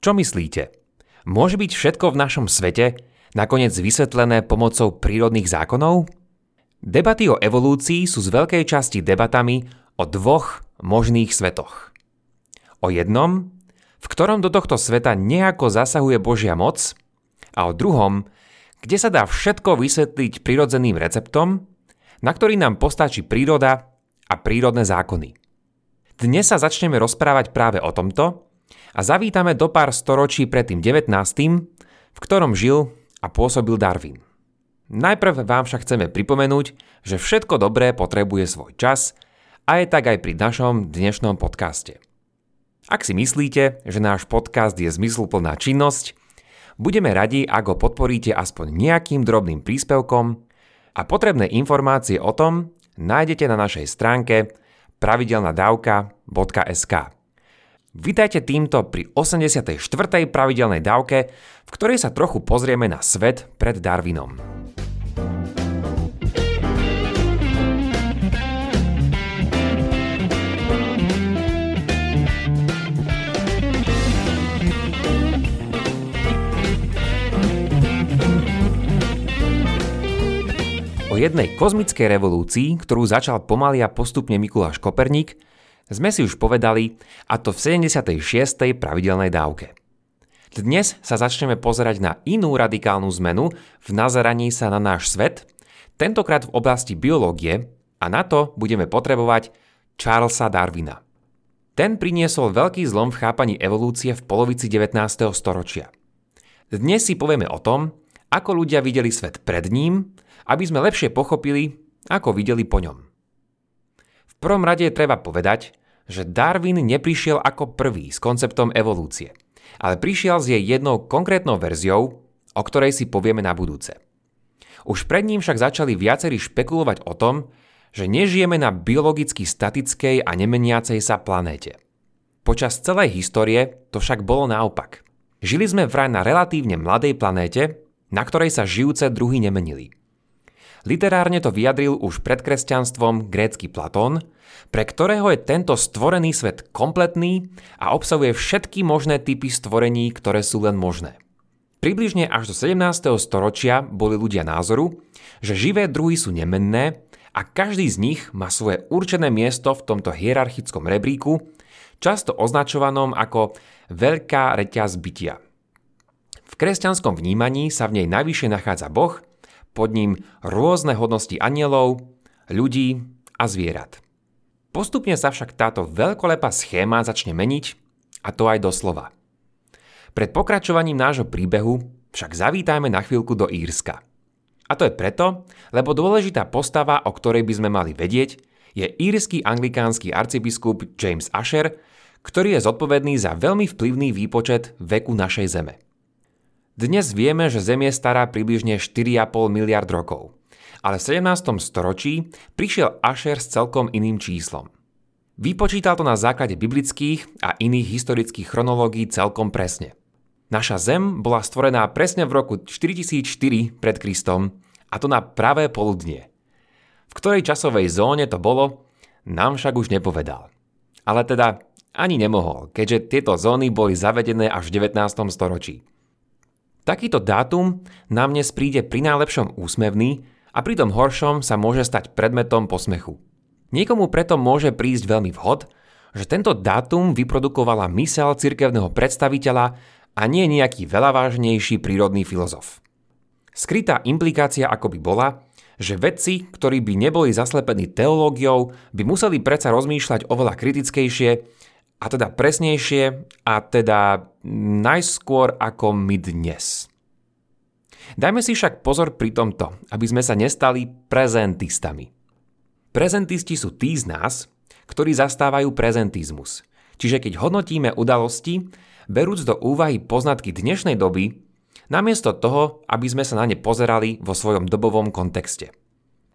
Čo myslíte? Môže byť všetko v našom svete nakoniec vysvetlené pomocou prírodných zákonov? Debaty o evolúcii sú z veľkej časti debatami o dvoch možných svetoch. O jednom, v ktorom do tohto sveta nejako zasahuje Božia moc, a o druhom, kde sa dá všetko vysvetliť prirodzeným receptom, na ktorý nám postačí príroda a prírodné zákony. Dnes sa začneme rozprávať práve o tomto a zavítame do pár storočí pred tým 19., v ktorom žil a pôsobil Darwin. Najprv vám však chceme pripomenúť, že všetko dobré potrebuje svoj čas a je tak aj pri našom dnešnom podcaste. Ak si myslíte, že náš podcast je zmysluplná činnosť, budeme radi, ak ho podporíte aspoň nejakým drobným príspevkom a potrebné informácie o tom nájdete na našej stránke pravidelnadavka.sk. Vítajte týmto pri 84. pravidelnej dávke, v ktorej sa trochu pozrieme na svet pred Darwinom. O jednej kozmickej revolúcii, ktorú začal pomaly a postupne Mikuláš Koperník, sme si už povedali, a to v 76. pravidelnej dávke. Dnes sa začneme pozerať na inú radikálnu zmenu v nazeraní sa na náš svet, tentokrát v oblasti biológie a na to budeme potrebovať Charlesa Darwina. Ten priniesol veľký zlom v chápaní evolúcie v polovici 19. storočia. Dnes si povieme o tom, ako ľudia videli svet pred ním, aby sme lepšie pochopili, ako videli po ňom. V prvom rade treba povedať, že Darwin neprišiel ako prvý s konceptom evolúcie, ale prišiel s jej jednou konkrétnou verziou, o ktorej si povieme na budúce. Už pred ním však začali viacerí špekulovať o tom, že nežijeme na biologicky statickej a nemeniacej sa planéte. Počas celej histórie to však bolo naopak. Žili sme vraj na relatívne mladej planéte, na ktorej sa žijúce druhy nemenili. Literárne to vyjadril už pred kresťanstvom grécky Platón, pre ktorého je tento stvorený svet kompletný a obsahuje všetky možné typy stvorení, ktoré sú len možné. Približne až do 17. storočia boli ľudia názoru, že živé druhy sú nemenné a každý z nich má svoje určené miesto v tomto hierarchickom rebríku, často označovanom ako veľká reťaz bytia. V kresťanskom vnímaní sa v nej najvyššie nachádza Boh pod ním rôzne hodnosti anielov, ľudí a zvierat. Postupne sa však táto veľkolepá schéma začne meniť, a to aj doslova. Pred pokračovaním nášho príbehu však zavítajme na chvíľku do Írska. A to je preto, lebo dôležitá postava, o ktorej by sme mali vedieť, je írsky anglikánsky arcibiskup James Asher, ktorý je zodpovedný za veľmi vplyvný výpočet veku našej zeme. Dnes vieme, že Zem je stará približne 4,5 miliard rokov. Ale v 17. storočí prišiel Asher s celkom iným číslom. Vypočítal to na základe biblických a iných historických chronológií celkom presne. Naša Zem bola stvorená presne v roku 4004 pred Kristom a to na pravé poludnie. V ktorej časovej zóne to bolo, nám však už nepovedal. Ale teda ani nemohol, keďže tieto zóny boli zavedené až v 19. storočí. Takýto dátum nám dnes príde pri najlepšom úsmevný a pri tom horšom sa môže stať predmetom posmechu. Niekomu preto môže prísť veľmi vhod, že tento dátum vyprodukovala mysel cirkevného predstaviteľa a nie nejaký veľa vážnejší prírodný filozof. Skrytá implikácia ako by bola, že vedci, ktorí by neboli zaslepení teológiou, by museli predsa rozmýšľať oveľa kritickejšie a teda presnejšie a teda najskôr ako my dnes. Dajme si však pozor pri tomto, aby sme sa nestali prezentistami. Prezentisti sú tí z nás, ktorí zastávajú prezentizmus. Čiže keď hodnotíme udalosti, berúc do úvahy poznatky dnešnej doby, namiesto toho, aby sme sa na ne pozerali vo svojom dobovom kontexte.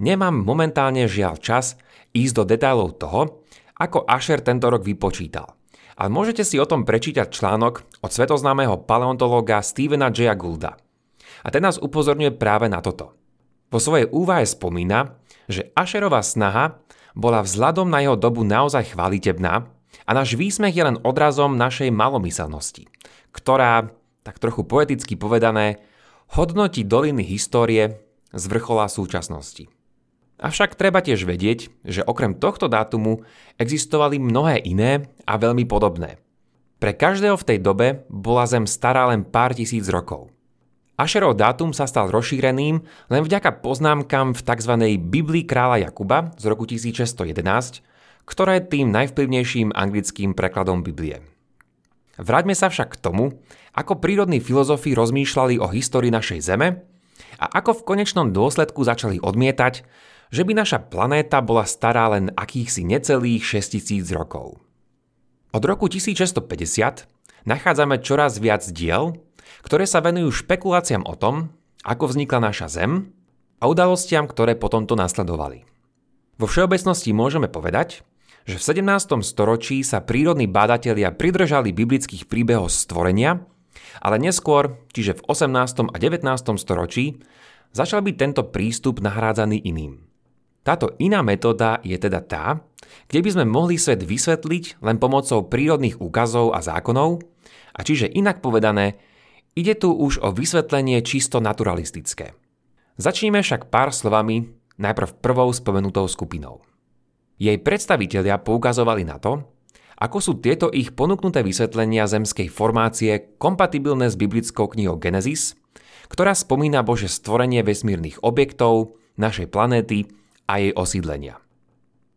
Nemám momentálne žiaľ čas ísť do detailov toho, ako Asher tento rok vypočítal. Ale môžete si o tom prečítať článok od svetoznámeho paleontológa Stevena J. Goulda. A ten nás upozorňuje práve na toto. Vo svojej úvahe spomína, že Asherová snaha bola vzhľadom na jeho dobu naozaj chvalitebná a náš výsmech je len odrazom našej malomyselnosti, ktorá, tak trochu poeticky povedané, hodnotí doliny histórie z vrchola súčasnosti. Avšak treba tiež vedieť, že okrem tohto dátumu existovali mnohé iné a veľmi podobné. Pre každého v tej dobe bola Zem stará len pár tisíc rokov. Ašerov dátum sa stal rozšíreným len vďaka poznámkam v tzv. Biblii kráľa Jakuba z roku 1611, ktorá je tým najvplyvnejším anglickým prekladom Biblie. Vráťme sa však k tomu, ako prírodní filozofi rozmýšľali o histórii našej Zeme a ako v konečnom dôsledku začali odmietať, že by naša planéta bola stará len akýchsi necelých 6000 rokov. Od roku 1650 nachádzame čoraz viac diel, ktoré sa venujú špekuláciám o tom, ako vznikla naša Zem a udalostiam, ktoré potom to nasledovali. Vo všeobecnosti môžeme povedať, že v 17. storočí sa prírodní bádatelia pridržali biblických príbehov stvorenia, ale neskôr, čiže v 18. a 19. storočí, začal byť tento prístup nahrádzaný iným. Táto iná metóda je teda tá, kde by sme mohli svet vysvetliť len pomocou prírodných úkazov a zákonov, a čiže inak povedané, ide tu už o vysvetlenie čisto naturalistické. Začníme však pár slovami najprv prvou spomenutou skupinou. Jej predstavitelia poukazovali na to, ako sú tieto ich ponúknuté vysvetlenia zemskej formácie kompatibilné s biblickou knihou Genesis, ktorá spomína Bože stvorenie vesmírnych objektov, našej planéty a jej osídlenia.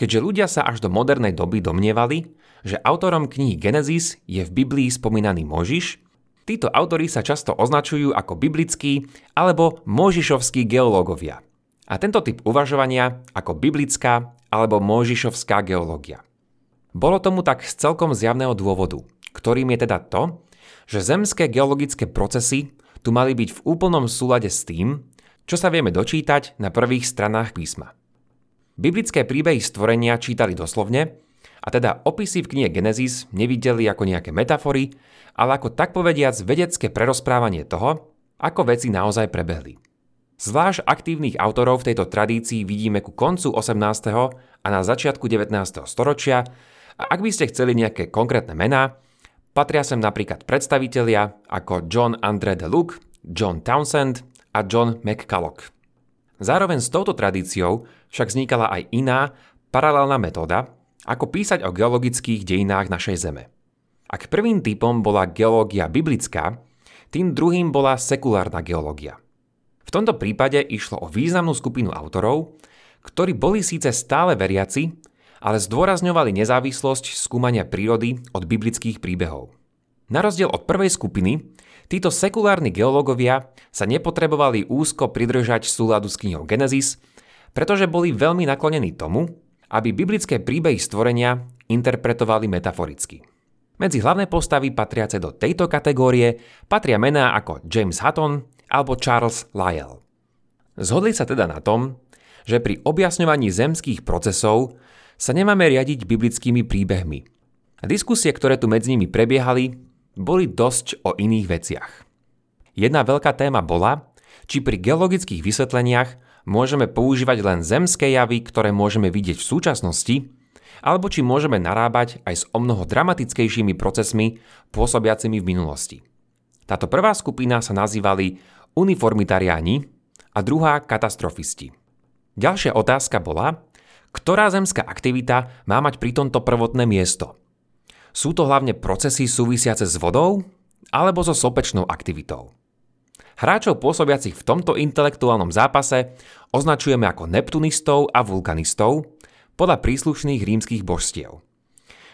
Keďže ľudia sa až do modernej doby domnievali, že autorom knihy Genesis je v Biblii spomínaný Možiš, títo autory sa často označujú ako biblickí alebo možišovskí geológovia. A tento typ uvažovania ako biblická alebo možišovská geológia. Bolo tomu tak z celkom zjavného dôvodu, ktorým je teda to, že zemské geologické procesy tu mali byť v úplnom súlade s tým, čo sa vieme dočítať na prvých stranách písma. Biblické príbehy stvorenia čítali doslovne, a teda opisy v knihe Genesis nevideli ako nejaké metafory, ale ako tak povediac vedecké prerozprávanie toho, ako veci naozaj prebehli. Zvlášť aktívnych autorov v tejto tradícii vidíme ku koncu 18. a na začiatku 19. storočia a ak by ste chceli nejaké konkrétne mená, patria sem napríklad predstavitelia ako John André de Luc, John Townsend a John McCulloch. Zároveň s touto tradíciou však vznikala aj iná, paralelná metóda, ako písať o geologických dejinách našej Zeme. Ak prvým typom bola geológia biblická, tým druhým bola sekulárna geológia. V tomto prípade išlo o významnú skupinu autorov, ktorí boli síce stále veriaci, ale zdôrazňovali nezávislosť skúmania prírody od biblických príbehov. Na rozdiel od prvej skupiny, títo sekulárni geológovia sa nepotrebovali úzko pridržať súladu s knihou Genesis, pretože boli veľmi naklonení tomu, aby biblické príbehy stvorenia interpretovali metaforicky. Medzi hlavné postavy patriace do tejto kategórie patria mená ako James Hutton alebo Charles Lyell. Zhodli sa teda na tom, že pri objasňovaní zemských procesov sa nemáme riadiť biblickými príbehmi. Diskusie, ktoré tu medzi nimi prebiehali, boli dosť o iných veciach. Jedna veľká téma bola, či pri geologických vysvetleniach môžeme používať len zemské javy, ktoré môžeme vidieť v súčasnosti, alebo či môžeme narábať aj s o mnoho dramatickejšími procesmi pôsobiacimi v minulosti. Táto prvá skupina sa nazývali uniformitariáni a druhá katastrofisti. Ďalšia otázka bola, ktorá zemská aktivita má mať pri tomto prvotné miesto. Sú to hlavne procesy súvisiace s vodou alebo so sopečnou aktivitou. Hráčov pôsobiacich v tomto intelektuálnom zápase označujeme ako neptunistov a vulkanistov podľa príslušných rímskych božstiev.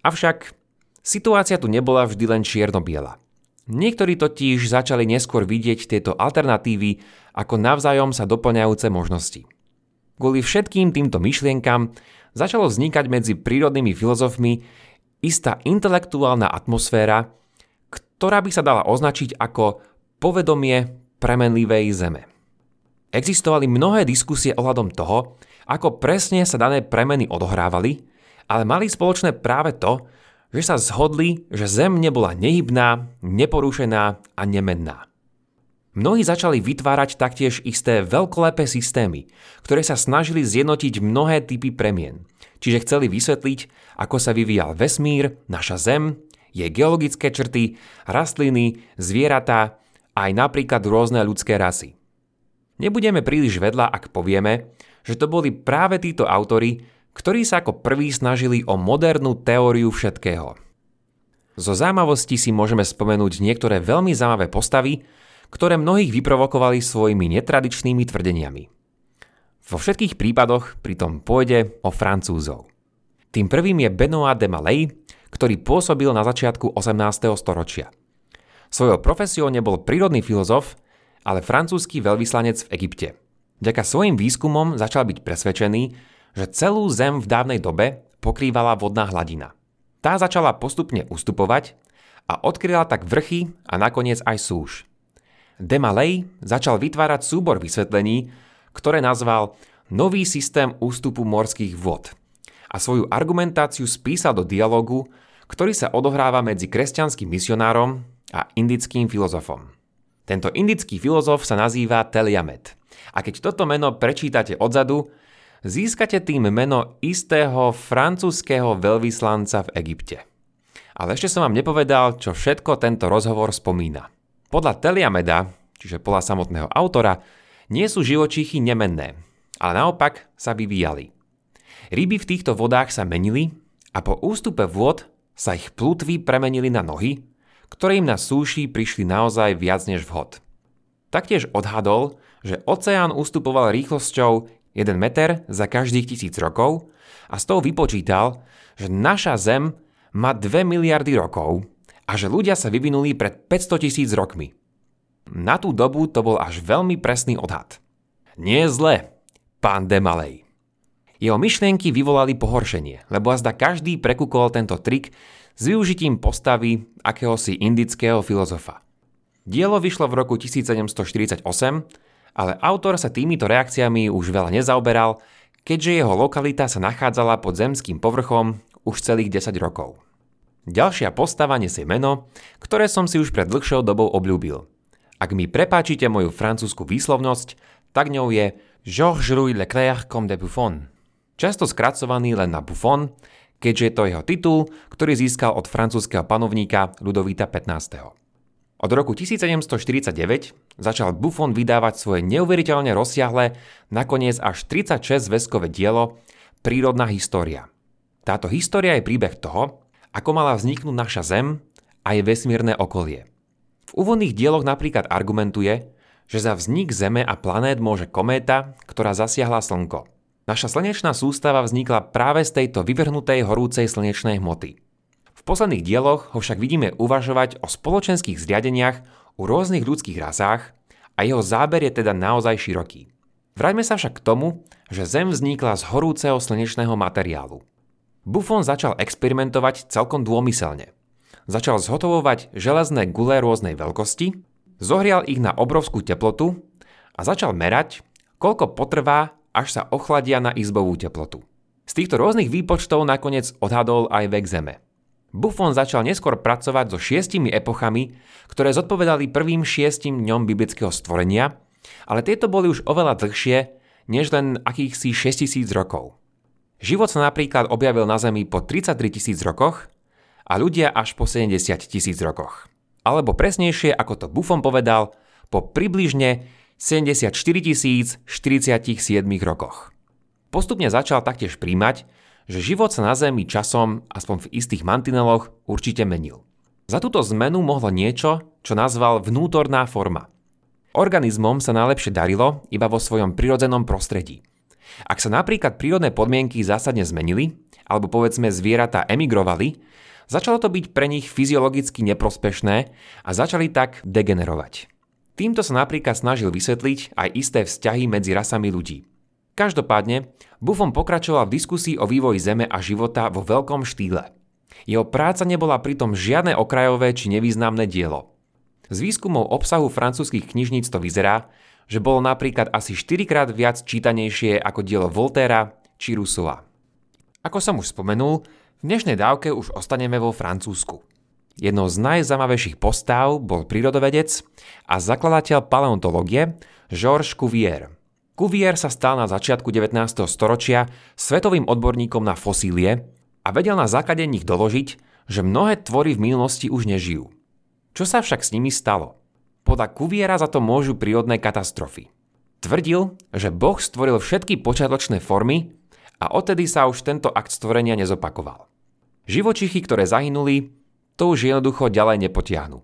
Avšak situácia tu nebola vždy len čierno-biela. Niektorí totiž začali neskôr vidieť tieto alternatívy ako navzájom sa doplňajúce možnosti. Kvôli všetkým týmto myšlienkam začalo vznikať medzi prírodnými filozofmi istá intelektuálna atmosféra, ktorá by sa dala označiť ako povedomie premenlivej Zeme. Existovali mnohé diskusie ohľadom toho, ako presne sa dané premeny odohrávali, ale mali spoločné práve to, že sa zhodli, že Zem nebola nehybná, neporušená a nemenná. Mnohí začali vytvárať taktiež isté veľkolepé systémy, ktoré sa snažili zjednotiť mnohé typy premien, Čiže chceli vysvetliť, ako sa vyvíjal vesmír, naša Zem, jej geologické črty, rastliny, zvieratá aj napríklad rôzne ľudské rasy. Nebudeme príliš vedľa, ak povieme, že to boli práve títo autory, ktorí sa ako prví snažili o modernú teóriu všetkého. Zo zaujímavosti si môžeme spomenúť niektoré veľmi zaujímavé postavy, ktoré mnohých vyprovokovali svojimi netradičnými tvrdeniami. Vo všetkých prípadoch pritom pôjde o Francúzov. Tým prvým je Benoit de Malay, ktorý pôsobil na začiatku 18. storočia. Svojou profesiou nebol prírodný filozof, ale francúzsky veľvyslanec v Egypte. Vďaka svojim výskumom začal byť presvedčený, že celú zem v dávnej dobe pokrývala vodná hladina – tá začala postupne ustupovať a odkryla tak vrchy a nakoniec aj súž. Demalej začal vytvárať súbor vysvetlení, ktoré nazval Nový systém ústupu morských vod a svoju argumentáciu spísal do dialogu, ktorý sa odohráva medzi kresťanským misionárom a indickým filozofom. Tento indický filozof sa nazýva Teliamet. A keď toto meno prečítate odzadu, získate tým meno istého francúzského veľvyslanca v Egypte. Ale ešte som vám nepovedal, čo všetko tento rozhovor spomína. Podľa Teliameda, čiže podľa samotného autora, nie sú živočíchy nemenné, ale naopak sa vyvíjali. Ryby v týchto vodách sa menili a po ústupe vôd sa ich plutvy premenili na nohy, ktoré im na súši prišli naozaj viac než vhod. Taktiež odhadol, že oceán ustupoval rýchlosťou 1 meter za každých tisíc rokov a z toho vypočítal, že naša Zem má 2 miliardy rokov a že ľudia sa vyvinuli pred 500 tisíc rokmi. Na tú dobu to bol až veľmi presný odhad. Nie zle, pán Demalej. Jeho myšlienky vyvolali pohoršenie, lebo azda každý prekúkol tento trik s využitím postavy akéhosi indického filozofa. Dielo vyšlo v roku 1748 ale autor sa týmito reakciami už veľa nezaoberal, keďže jeho lokalita sa nachádzala pod zemským povrchom už celých 10 rokov. Ďalšia postava nesie meno, ktoré som si už pred dlhšou dobou obľúbil. Ak mi prepáčite moju francúzsku výslovnosť, tak ňou je Georges Louis Leclerc comme de Buffon. Často skracovaný len na Buffon, keďže je to jeho titul, ktorý získal od francúzského panovníka Ludovita 15. Od roku 1749 začal Buffon vydávať svoje neuveriteľne rozsiahle, nakoniec až 36 zväzkové dielo Prírodná história. Táto história je príbeh toho, ako mala vzniknúť naša Zem a jej vesmírne okolie. V úvodných dieloch napríklad argumentuje, že za vznik Zeme a planét môže kométa, ktorá zasiahla Slnko. Naša slnečná sústava vznikla práve z tejto vyvrhnutej horúcej slnečnej hmoty. V posledných dieloch ho však vidíme uvažovať o spoločenských zriadeniach u rôznych ľudských rasách a jeho záber je teda naozaj široký. Vráťme sa však k tomu, že Zem vznikla z horúceho slnečného materiálu. Buffon začal experimentovať celkom dômyselne. Začal zhotovovať železné gule rôznej veľkosti, zohrial ich na obrovskú teplotu a začal merať, koľko potrvá, až sa ochladia na izbovú teplotu. Z týchto rôznych výpočtov nakoniec odhadol aj vek Zeme – Buffon začal neskôr pracovať so šiestimi epochami, ktoré zodpovedali prvým šiestim dňom biblického stvorenia, ale tieto boli už oveľa dlhšie, než len akýchsi 6000 rokov. Život sa napríklad objavil na Zemi po 33 tisíc rokoch a ľudia až po 70 tisíc rokoch. Alebo presnejšie, ako to Buffon povedal, po približne 74 047 rokoch. Postupne začal taktiež príjmať, že život sa na Zemi časom, aspoň v istých mantineloch, určite menil. Za túto zmenu mohlo niečo, čo nazval vnútorná forma. Organizmom sa najlepšie darilo iba vo svojom prirodzenom prostredí. Ak sa napríklad prírodné podmienky zásadne zmenili, alebo povedzme zvieratá emigrovali, začalo to byť pre nich fyziologicky neprospešné a začali tak degenerovať. Týmto sa napríklad snažil vysvetliť aj isté vzťahy medzi rasami ľudí. Každopádne, Buffon pokračoval v diskusii o vývoji Zeme a života vo veľkom štýle. Jeho práca nebola pritom žiadne okrajové či nevýznamné dielo. Z výskumov obsahu francúzskych knižníc to vyzerá, že bolo napríklad asi 4 krát viac čítanejšie ako dielo Voltéra či Rousseau. Ako som už spomenul, v dnešnej dávke už ostaneme vo Francúzsku. Jednou z najzaujímavejších postav bol prírodovedec a zakladateľ paleontológie Georges Cuvier – Cuvier sa stal na začiatku 19. storočia svetovým odborníkom na fosílie a vedel na základe nich doložiť, že mnohé tvory v minulosti už nežijú. Čo sa však s nimi stalo? Podľa Cuviera za to môžu prírodné katastrofy. Tvrdil, že Boh stvoril všetky počiatočné formy a odtedy sa už tento akt stvorenia nezopakoval. Živočichy, ktoré zahynuli, to už jednoducho ďalej nepotiahnu.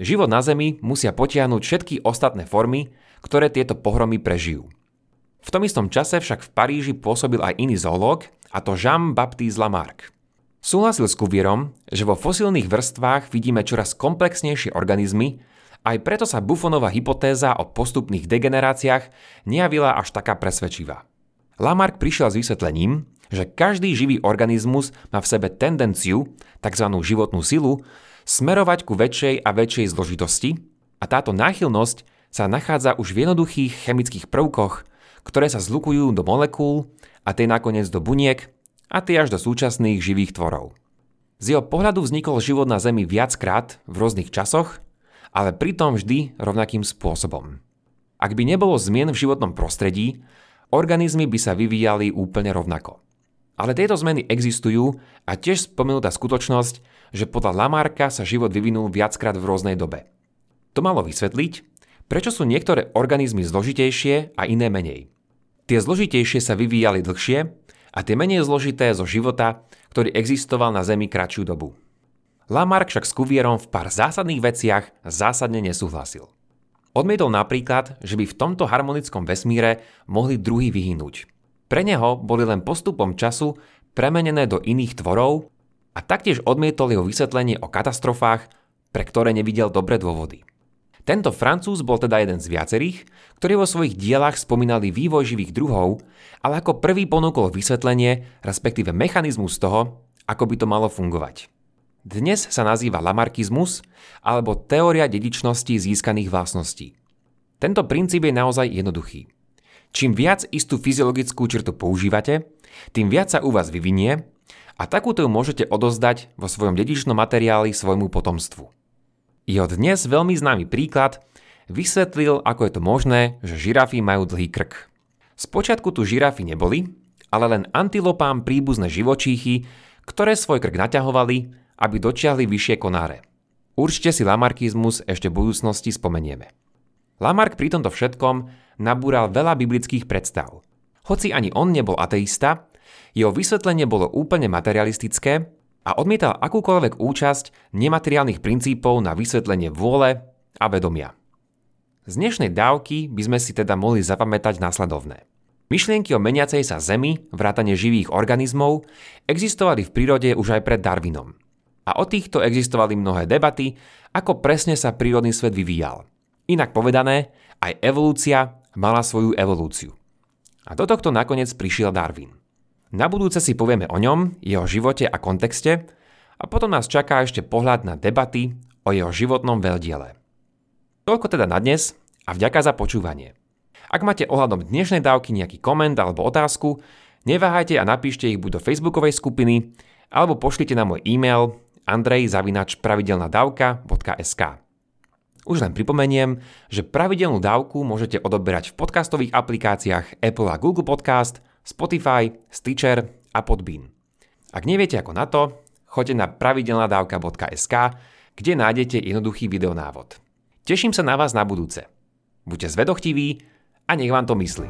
Život na Zemi musia potiahnuť všetky ostatné formy, ktoré tieto pohromy prežijú. V tom istom čase však v Paríži pôsobil aj iný zoológ, a to Jean-Baptiste Lamarck. Súhlasil s Cuvierom, že vo fosílnych vrstvách vidíme čoraz komplexnejšie organizmy, aj preto sa Buffonová hypotéza o postupných degeneráciách nejavila až taká presvedčivá. Lamarck prišiel s vysvetlením, že každý živý organizmus má v sebe tendenciu, tzv. životnú silu, smerovať ku väčšej a väčšej zložitosti a táto náchylnosť sa nachádza už v jednoduchých chemických prvkoch, ktoré sa zlukujú do molekúl a tie nakoniec do buniek a tie až do súčasných živých tvorov. Z jeho pohľadu vznikol život na Zemi viackrát v rôznych časoch, ale pritom vždy rovnakým spôsobom. Ak by nebolo zmien v životnom prostredí, organizmy by sa vyvíjali úplne rovnako. Ale tieto zmeny existujú a tiež spomenutá skutočnosť, že podľa Lamarka sa život vyvinul viackrát v rôznej dobe. To malo vysvetliť, prečo sú niektoré organizmy zložitejšie a iné menej. Tie zložitejšie sa vyvíjali dlhšie a tie menej zložité zo života, ktorý existoval na Zemi kratšiu dobu. Lamarck však s Cuvierom v pár zásadných veciach zásadne nesúhlasil. Odmietol napríklad, že by v tomto harmonickom vesmíre mohli druhy vyhynúť. Pre neho boli len postupom času premenené do iných tvorov a taktiež odmietol jeho vysvetlenie o katastrofách, pre ktoré nevidel dobré dôvody. Tento Francúz bol teda jeden z viacerých, ktorí vo svojich dielach spomínali vývoj živých druhov, ale ako prvý ponúkol vysvetlenie, respektíve mechanizmus toho, ako by to malo fungovať. Dnes sa nazýva lamarkizmus alebo teória dedičnosti získaných vlastností. Tento princíp je naozaj jednoduchý. Čím viac istú fyziologickú črtu používate, tým viac sa u vás vyvinie a takúto ju môžete odozdať vo svojom dedičnom materiáli svojmu potomstvu. Jeho dnes veľmi známy príklad vysvetlil, ako je to možné, že žirafy majú dlhý krk. Spočiatku tu žirafy neboli, ale len antilopám príbuzné živočíchy, ktoré svoj krk naťahovali, aby dočiahli vyššie konáre. Určite si lamarkizmus ešte v budúcnosti spomenieme. Lamarck pri tomto všetkom nabúral veľa biblických predstav. Hoci ani on nebol ateista, jeho vysvetlenie bolo úplne materialistické a odmietal akúkoľvek účasť nemateriálnych princípov na vysvetlenie vôle a vedomia. Z dnešnej dávky by sme si teda mohli zapamätať následovné. Myšlienky o meniacej sa Zemi, vrátane živých organizmov, existovali v prírode už aj pred Darwinom. A o týchto existovali mnohé debaty, ako presne sa prírodný svet vyvíjal. Inak povedané, aj evolúcia mala svoju evolúciu. A do tohto nakoniec prišiel Darwin. Na budúce si povieme o ňom, jeho živote a kontexte a potom nás čaká ešte pohľad na debaty o jeho životnom veľdiele. Toľko teda na dnes a vďaka za počúvanie. Ak máte ohľadom dnešnej dávky nejaký koment alebo otázku, neváhajte a napíšte ich buď do facebookovej skupiny alebo pošlite na môj e-mail andrej.pravidelnadavka.sk Už len pripomeniem, že pravidelnú dávku môžete odoberať v podcastových aplikáciách Apple a Google Podcast – Spotify, Stitcher a Podbean. Ak neviete ako na to, choďte na pravidelnadavka.sk, kde nájdete jednoduchý videonávod. Teším sa na vás na budúce. Buďte zvedochtiví a nech vám to myslí.